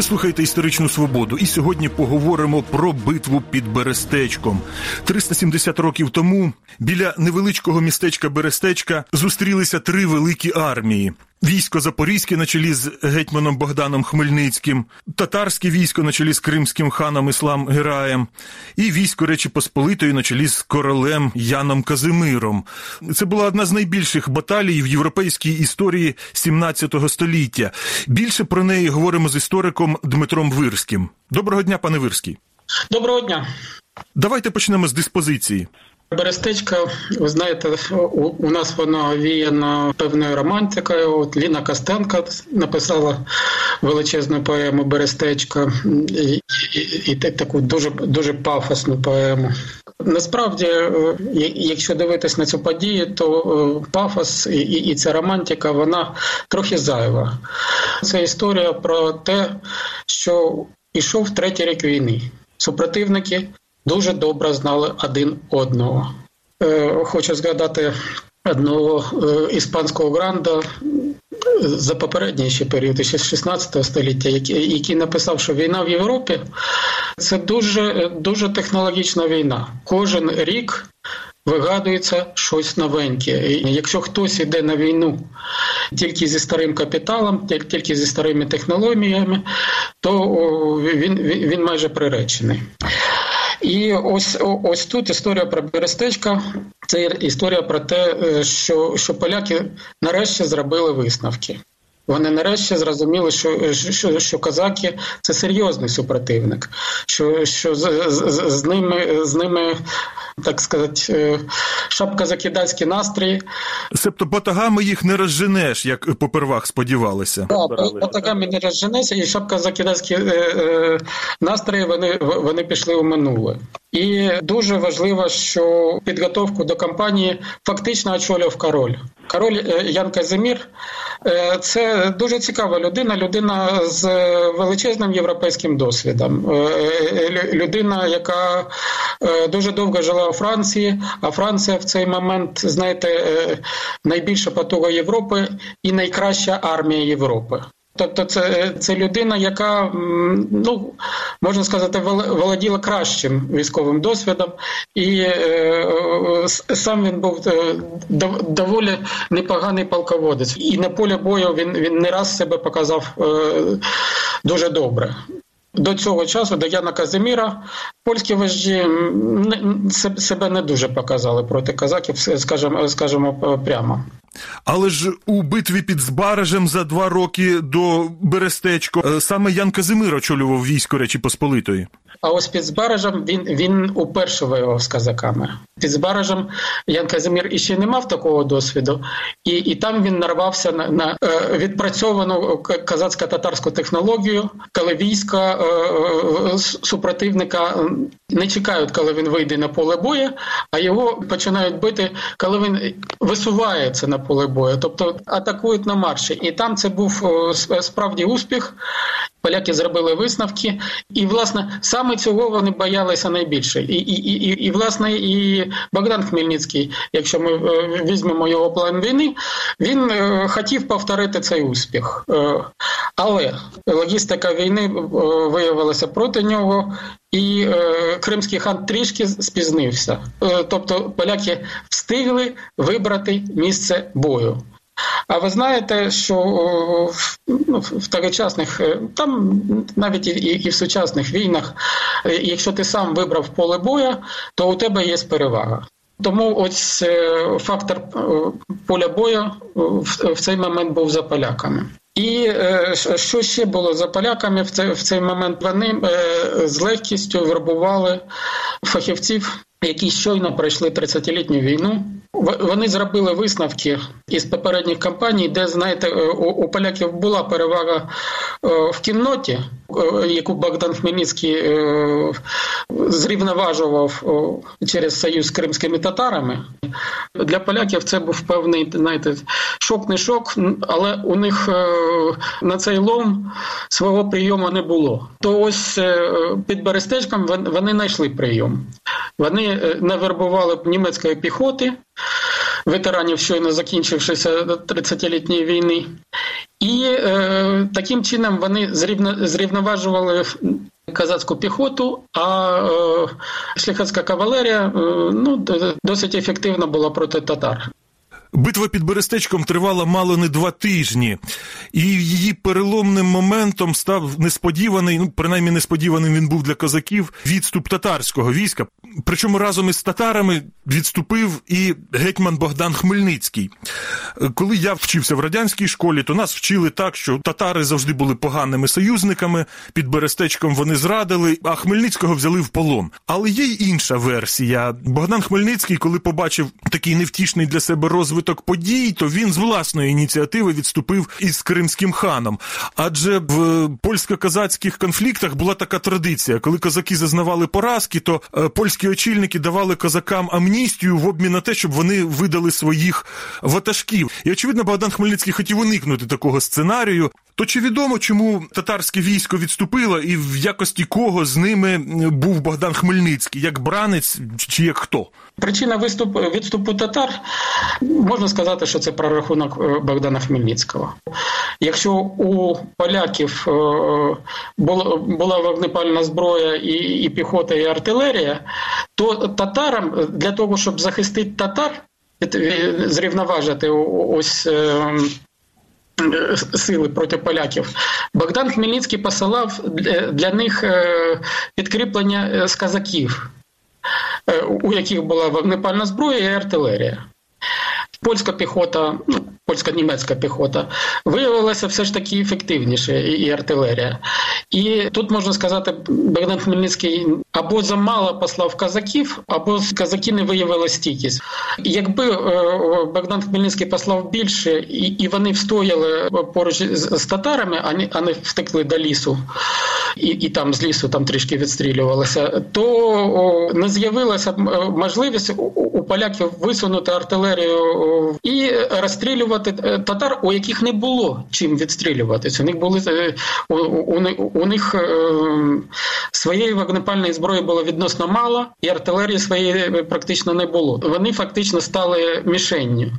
Ви слухаєте історичну свободу, і сьогодні поговоримо про битву під Берестечком. 370 років тому біля невеличкого містечка Берестечка зустрілися три великі армії. Військо Запорізьке на чолі з гетьманом Богданом Хмельницьким, татарське військо на чолі з кримським ханом Іслам Гераєм, і військо Речі Посполитої на чолі з королем Яном Казимиром. Це була одна з найбільших баталій в європейській історії 17 століття. Більше про неї говоримо з істориком Дмитром Вирським. Доброго дня, пане Вирський. Доброго дня. Давайте почнемо з диспозиції. Берестечка, ви знаєте, у, нас вона віяна певною романтикою. От Ліна Костенка написала величезну поему Берестечка і, і, і таку дуже дуже пафосну поему. Насправді, якщо дивитись на цю подію, то пафос і, і ця романтика вона трохи зайва. Це історія про те, що йшов третій рік війни. Супротивники дуже добре знали один одного. Е, хочу згадати одного е, іспанського гранда за попередній ще період, ще з 16 століття, який, який написав, що війна в Європі це дуже, дуже технологічна війна. Кожен рік. Вигадується щось новеньке. І Якщо хтось іде на війну тільки зі старим капіталом, тільки зі старими технологіями, то він він майже приречений. І ось ось тут історія про Берестечка. Це історія про те, що, що поляки нарешті зробили висновки. Вони нарешті зрозуміли, що що, що козаки це серйозний супротивник, що що з, з, з ними з ними так сказати, шапкозакидацькі настрої. Себто батагами їх не розженеш, як попервах сподівалися. Так, батагами не розженешся, і шапкозакидацькі настрої вони, вони пішли у минуле. І дуже важливо, що підготовку до кампанії фактично очолював король. Король Ян Казимір це дуже цікава людина, людина з величезним європейським досвідом, людина, яка дуже довго жила Франції, а Франція в цей момент, знаєте, найбільша потуга Європи і найкраща армія Європи. Тобто, це це людина, яка ну можна сказати, володіла кращим військовим досвідом, і е, сам він був е, доволі непоганий полководець. І на полі бою він він не раз себе показав е, дуже добре. До цього часу, до Яна Казиміра, польські вожді себе не дуже показали проти казаків, скажімо, скажімо прямо. Але ж у битві під Збаражем за два роки до Берестечко саме Ян Казимир очолював військо Речі Посполитої. А ось під Збаражем він він уперше воював з казаками. Під Збаражем Ян Казимір іще не мав такого досвіду, і і там він нарвався на на е, відпрацьовану казацько-татарську технологію, коли війська е, супротивника не чекають, коли він вийде на поле бою, а його починають бити, коли він висувається на поле бою, тобто атакують на марші. І там це був справді успіх. Поляки зробили висновки, і власне саме цього вони боялися найбільше. І і, і, і власне і Богдан Хмельницький, якщо ми візьмемо його план війни, він хотів повторити цей успіх. Але логістика війни виявилася проти нього, і Кримський хан трішки спізнився. Тобто поляки встигли вибрати місце бою. А ви знаєте, що ну, в тогочасних, там навіть і, і в сучасних війнах, якщо ти сам вибрав поле боя, то у тебе є перевага. Тому ось фактор поля бою в цей момент був за поляками. І що ще було за поляками в цей в цей момент? Вони з легкістю вербували фахівців, які щойно пройшли 30-літню війну. Вони зробили висновки із попередніх кампаній, де знаєте, у, у поляків була перевага в кінноті, яку Богдан Хмельницький зрівноважував через союз з кримськими татарами. Для поляків це був певний знаєте, шок, не шок, але у них на цей лом свого прийому не було. То ось під Берестечком вони знайшли прийом. Вони навербували німецької піхоти. Ветеранів щойно закінчившися 30-літньої війни. І е, таким чином вони зрівно, зрівноважували казацьку піхоту, а е, шляхетська кавалерія е, ну, досить ефективно була проти татар. Битва під Берестечком тривала мало не два тижні, і її переломним моментом став несподіваний, ну принаймні несподіваним він був для козаків відступ татарського війська. Причому разом із татарами відступив і гетьман Богдан Хмельницький. Коли я вчився в радянській школі, то нас вчили так, що татари завжди були поганими союзниками. Під Берестечком вони зрадили, а Хмельницького взяли в полон. Але є й інша версія. Богдан Хмельницький, коли побачив такий невтішний для себе розвиток подій, то він з власної ініціативи відступив із кримським ханом. Адже в польсько-казацьких конфліктах була така традиція, коли козаки зазнавали поразки, то польські очільники давали козакам амністію в обмін на те, щоб вони видали своїх ватажків. І очевидно, Богдан Хмельницький хотів уникнути такого сценарію. То чи відомо, чому татарське військо відступило, і в якості кого з ними був Богдан Хмельницький, як бранець чи як хто? Причина виступ відступу татар можна сказати, що це прорахунок Богдана Хмельницького. Якщо у поляків була була вогнепальна зброя і, і піхота, і артилерія, то татарам для того, щоб захистити татар, зрівноважити ось. Сили проти поляків Богдан Хмельницький посилав для них підкріплення з казаків, у яких була вогнепальна зброя і артилерія. Польська піхота, ну, польсько-німецька піхота, виявилася все ж таки ефективніше і артилерія. І тут можна сказати, Богдан Хмельницький або замало послав казаків, або казаки не виявили стійкість. Якби Богдан Хмельницький послав більше, і вони встояли поруч з татарами, а не втекли до лісу. І і там з лісу там трішки відстрілювалися, то не з'явилася можливість у поляків висунути артилерію і розстрілювати татар, у яких не було чим відстрілюватися. У них були у, у, у них е, своєї вогнепальної зброї було відносно мало, і артилерії своєї практично не було. Вони фактично стали мішенню.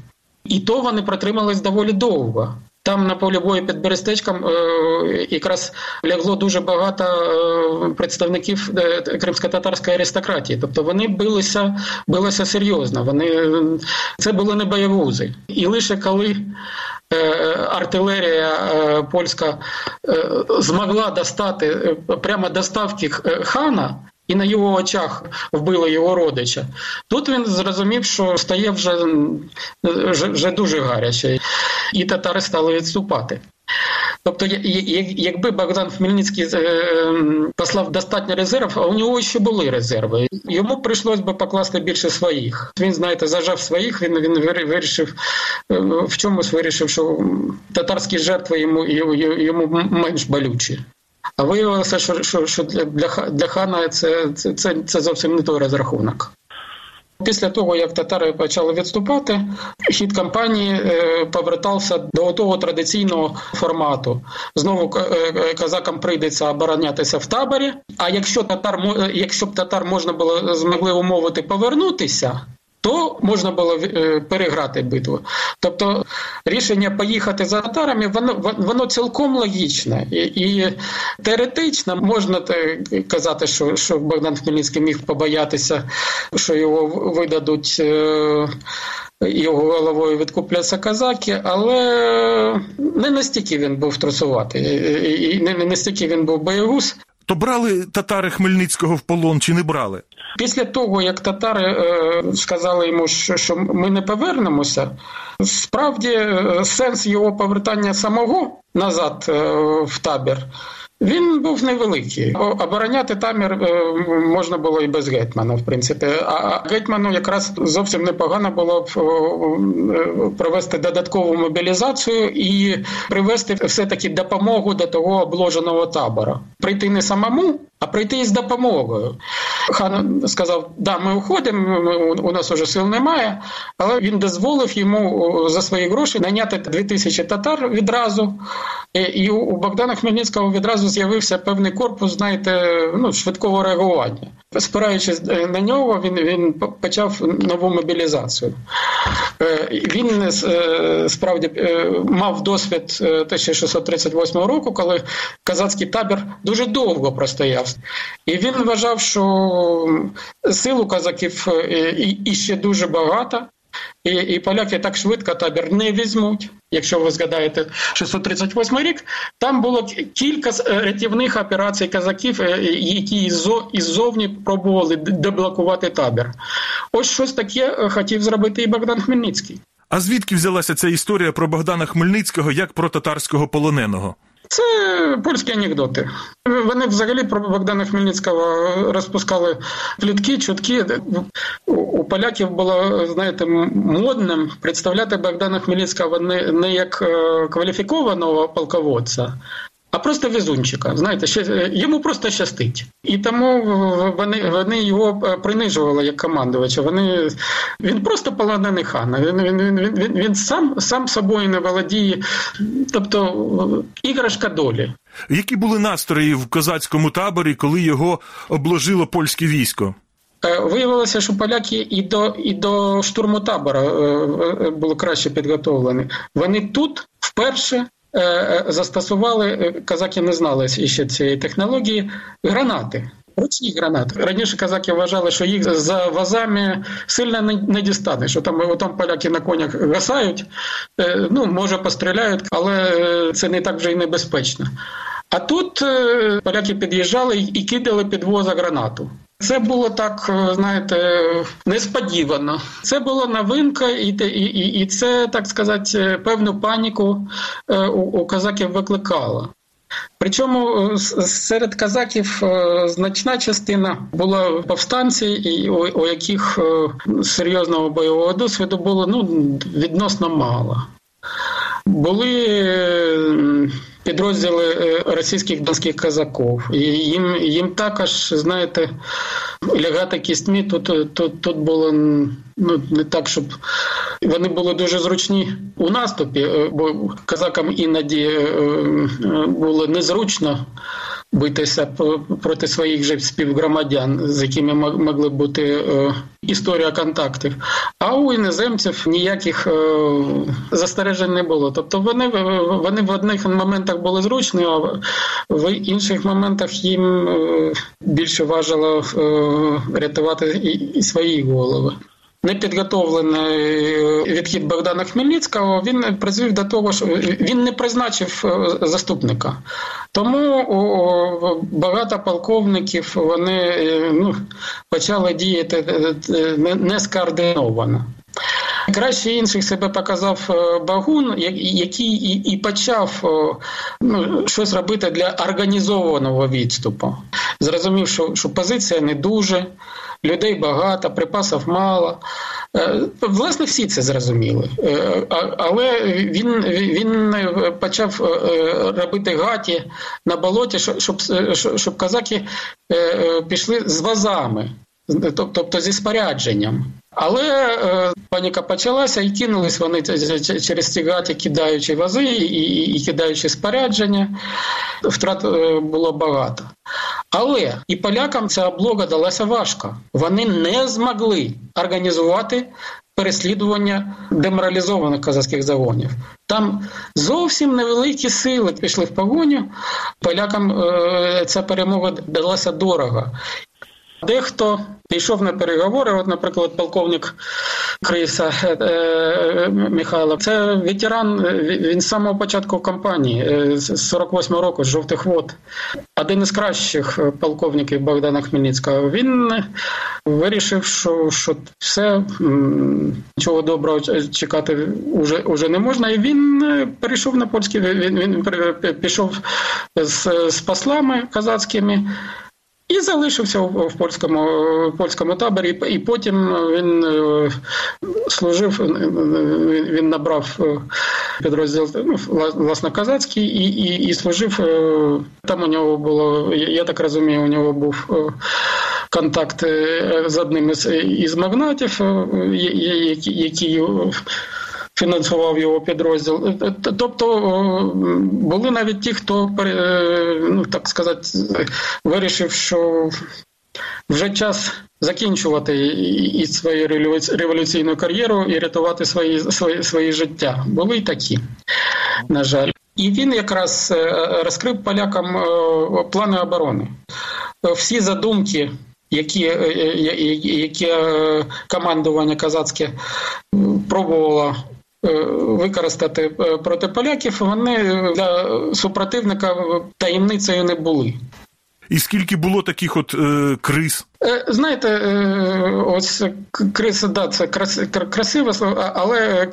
І то вони протримались доволі довго. Там на полі бою під Берестечком е, якраз лягло дуже багато е, представників е, кримсько-татарської аристократії. Тобто вони билися билися серйозно. Вони це були не бойовузи. І лише коли артилерія польська змогла достати прямо доставки хана і на його очах вбили його родича. Тут він зрозумів, що стає вже, вже, дуже гаряче, і татари стали відступати. Тобто, якби Богдан Хмельницький е, послав достатньо резервів, а у нього ще були резерви. Йому прийшлось би покласти більше своїх. Він, знаєте, зажав своїх. Він він вирішив е, в чомусь вирішив, що татарські жертви йому йому менш болючі. А виявилося, що що, що для для хана це, це, це, це зовсім не той розрахунок. Після того, як татари почали відступати, хід кампанії е, повертався до того традиційного формату. Знову е, казакам прийдеться оборонятися в таборі. А якщо татар якщо б татар можна було змогли умовити повернутися, то можна було е, переграти битву. Тобто рішення поїхати за татарами, воно воно цілком логічне і і теоретично можна казати, що що Богдан Хмельницький міг побоятися, що його видадуть. Е, його головою відкупляться казаки, але не настільки він був трусуватий, і не настільки він був боєгуз. То брали татари Хмельницького в полон чи не брали? Після того, як татари е, сказали йому, що, що ми не повернемося, справді е, сенс його повертання самого назад е, в табір. Він був невеликий. Обороняти тамір е, можна було і без гетьмана, в принципі. А гетьману якраз зовсім непогано було б провести додаткову мобілізацію і привести все таки допомогу до того обложеного табора. Прийти не самому а прийти із допомогою. Хан сказав: да, ми уходимо, у нас уже сил немає, але він дозволив йому за свої гроші найняти дві тисячі татар відразу. І у Богдана Хмельницького відразу з'явився певний корпус, знаєте, ну, швидкого реагування. Спираючись е, на нього, він він почав нову мобілізацію. Е, він е, справді мав досвід 1638 року, коли казацький табір дуже довго простояв. І він вважав, що сил у казаків іще дуже багато. І і поляки так швидко табір не візьмуть. Якщо ви згадаєте 638 рік, там було кілька е, рятівних операцій казаків, е, які іззовні пробували деблокувати табір. Ось щось таке е, хотів зробити і Богдан Хмельницький. А звідки взялася ця історія про Богдана Хмельницького як про татарського полоненого? Це польські анекдоти. Вони взагалі про Богдана Хмельницького розпускали плітки, чутки. У поляків було, знаєте, модним представляти Богдана Хмельницького не, як е, кваліфікованого полководця, а просто везунчика. Знаєте, ще йому просто щастить, і тому вони вони його е, принижували як командувача. Вони він просто полонений хан. Він він, він, він, він сам сам собою не володіє, тобто іграшка долі. Які були настрої в козацькому таборі, коли його обложило польське військо? Е, виявилося, що поляки і до і до штурму табора е, були краще підготовлені. Вони тут вперше Е, е, застосували, е, казаки не знали ще цієї технології, гранати. Ручні гранати. Раніше казаки вважали, що їх за вазами сильно не дістане, що там там поляки на конях гасають, ну, може постріляють, але це не так вже й небезпечно. А тут поляки під'їжджали і кидали під воза гранату. Це було так, е, знаєте, несподівано. Це була новинка, і і, і, це, так сказати, е, певну паніку е, у, у казаків викликало. Причому серед казаків значна частина була повстанці, і у, у яких серйозного бойового досвіду було ну, відносно мало. Були підрозділи е, російських донських казаків. І їм їм також, знаєте, лягати кістьми тут тут, тут було ну, не так, щоб вони були дуже зручні у наступі, е, бо казакам іноді е, було незручно битися проти своїх же співгромадян, з якими могли бути е, історія контактів. А у іноземців ніяких е, застережень не було. Тобто вони вони в одних моментах були зручні, а в інших моментах їм е, більше важило рятувати і свої голови. Непідготовлений відхід Богдана Хмельницького він призвів до того, що він не призначив заступника. Тому багато полковників вони ну, почали діяти е, е, не скоординовано. Краще інших себе показав е, Багун, який і почав ну, щось робити для організованого відступу. Зрозумів, що, що позиція не дуже, людей багато, припасів мало. Е, власне, всі це зрозуміли, е, але він він почав е, робити гаті на болоті, щоб щоб казаки пішли з вазами, тобто зі спорядженням. Але паніка почалася і кинулись вони через ці гаті, кидаючи вази і, і кидаючи спорядження. Втрат було багато. Але і полякам ця облога далася важко. Вони не змогли організувати переслідування деморалізованих казахських загонів. Там зовсім невеликі сили пішли в погоню. Полякам е, ця перемога далася дорого. Дехто пішов на переговори. От, наприклад, полковник Криса е, е, Михайло, це ветеран. Він з самого початку кампанії е, з 48-го року з жовтих вод. Один із кращих полковників Богдана Хмельницького. Він вирішив, що що все нічого доброго чекати вже уже не можна. І він перейшов на польський. Він він пішов з, з послами казацькими і залишився в польському польському таборі. І потім він служив. Він набрав підрозділ ну, власне казацький і, і, і служив. Там у нього було, я так розумію, у нього був контакт з одним із із магнатів, який фінансував його підрозділ. Тобто були навіть ті, хто ну так сказати, вирішив, що вже час закінчувати і свою революційну кар'єру і рятувати свої свої, свої життя. Були й такі, на жаль. І він якраз розкрив полякам плани оборони. Всі задумки, які які командування казацьке пробувало використати проти поляків, вони для супротивника таємницею не були. І скільки було таких от е, криз? Знаєте, ось криса, да, це красиве слово, але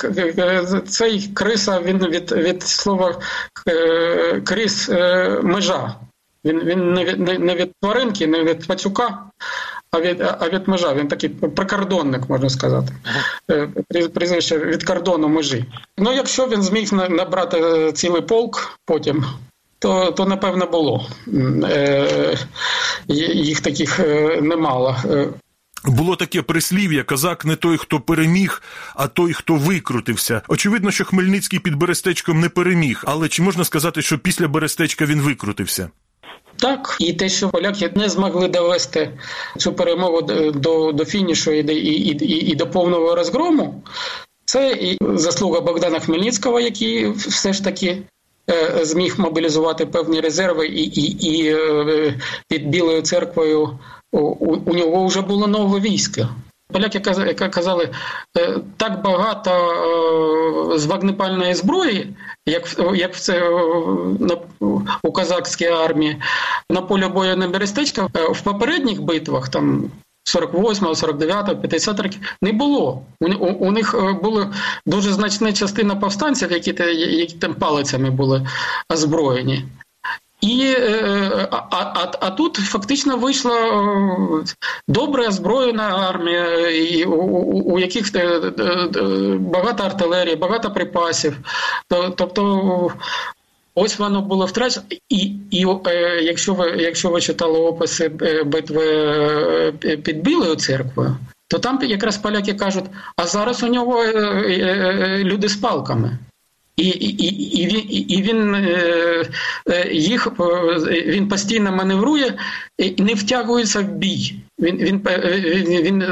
цей криса він від від слова крис межа. Він він не від не від тваринки, не від пацюка, а від а від межа. Він такий прикордонник, можна сказати. Прізвище від кордону межі. Ну, якщо він зміг набрати цілий полк потім, то то напевно було. Е, Їх таких е, немало. Е, було таке прислів'я Казак не той, хто переміг, а той, хто викрутився. Очевидно, що Хмельницький під Берестечком не переміг, але чи можна сказати, що після Берестечка він викрутився? Так, і те, що поляки не змогли довести цю перемогу до до фінішу і і, і, і до повного розгрому, це і заслуга Богдана Хмельницького, який все ж таки Е, зміг мобілізувати певні резерви, і і, і е, під Білою церквою у, у нього вже було нове військо. Поляки казали, е, так багато з вогнепальної зброї, як як це у казахській армії, на полі бою на Берестечка в попередніх битвах там 48-го, 49-го, 50 років не було. У, у, у них е, була дуже значна частина повстанців, які які там палицями були озброєні. І е, а, а, а тут фактично вийшла е, добре озброєна армія, і у, у, у яких багато артилерії, багато припасів. Тобто Ось воно було втрачено, і і е, якщо ви якщо ви читали описи е, битви е, під Білою церквою, то там якраз поляки кажуть: а зараз у нього е, е, люди з палками. І і, і, і він е, їх він постійно маневрує і не втягується в бій. Він він, він, він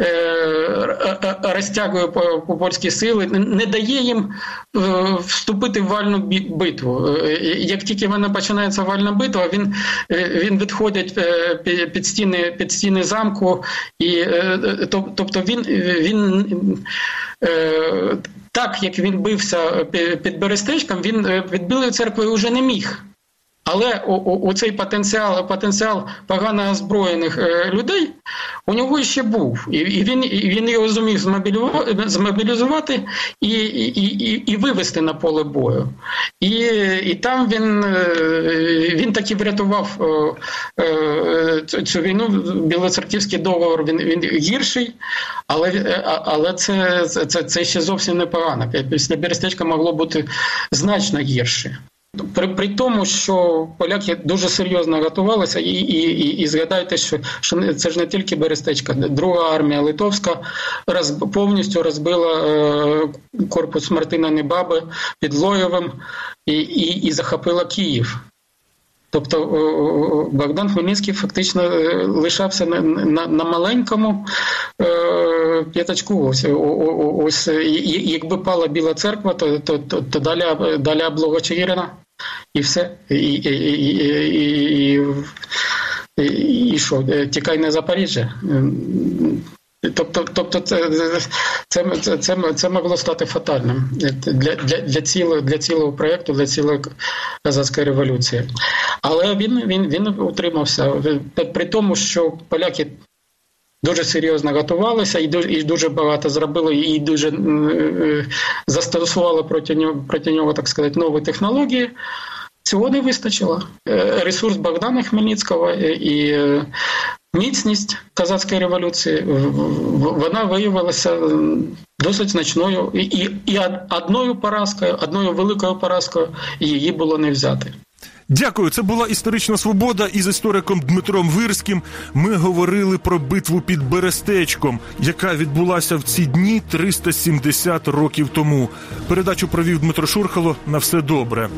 е, розтягує польські сили, не дає їм вступити в вальну битву. Як тільки вона починається вальна битва, він він відходить під стіни під стіни замку, і тобто він він так як він бився під Берестечком, він під Білою церквою вже не міг. Але у, цей потенціал потенціал погано озброєних е, людей у нього ще був, і і він і він його зумів змобілізувати і і, і, і вивести на поле бою. І і там він е, він таки врятував е, цю війну. Білоцерківський договор він він гірший, але але це, це, це ще зовсім непогано. Після Берестечка могло бути значно гірше. При при тому, що поляки дуже серйозно готувалися, і і, і, і згадайте, що що це ж не тільки Берестечка, друга армія Литовська роз, повністю розбила е, корпус Мартина Небаби під Лоєвим і, і, і захопила Київ. Тобто Богдан Хмельницький фактично е, лишався на на, на маленькому е, п'ятачку. Ось, ось якби пала Біла церква, то то, то, то далі далі облога Чигирина і все. І і, і, і, і що, тікай на Запоріжжя. Тобто, тобто це це, це, це, це могло стати фатальним для для, для, цілого для цілого проєкту, для цілої казацької революції. Але він він, він утримався при тому, що поляки дуже серйозно готувалися і дуже і дуже багато зробили, і дуже е, застосували проти нього проти нього, так сказати, нові технології. Цього не вистачило. Е, Ресурс Богдана Хмельницького е, і е, міцність казацької революції вона виявилася досить значною і, і, і одною поразкою, одною великою поразкою її було не взяти. Дякую. Це була історична свобода. Із істориком Дмитром Вирським ми говорили про битву під Берестечком, яка відбулася в ці дні 370 років тому. Передачу провів Дмитро Шурхало. На все добре.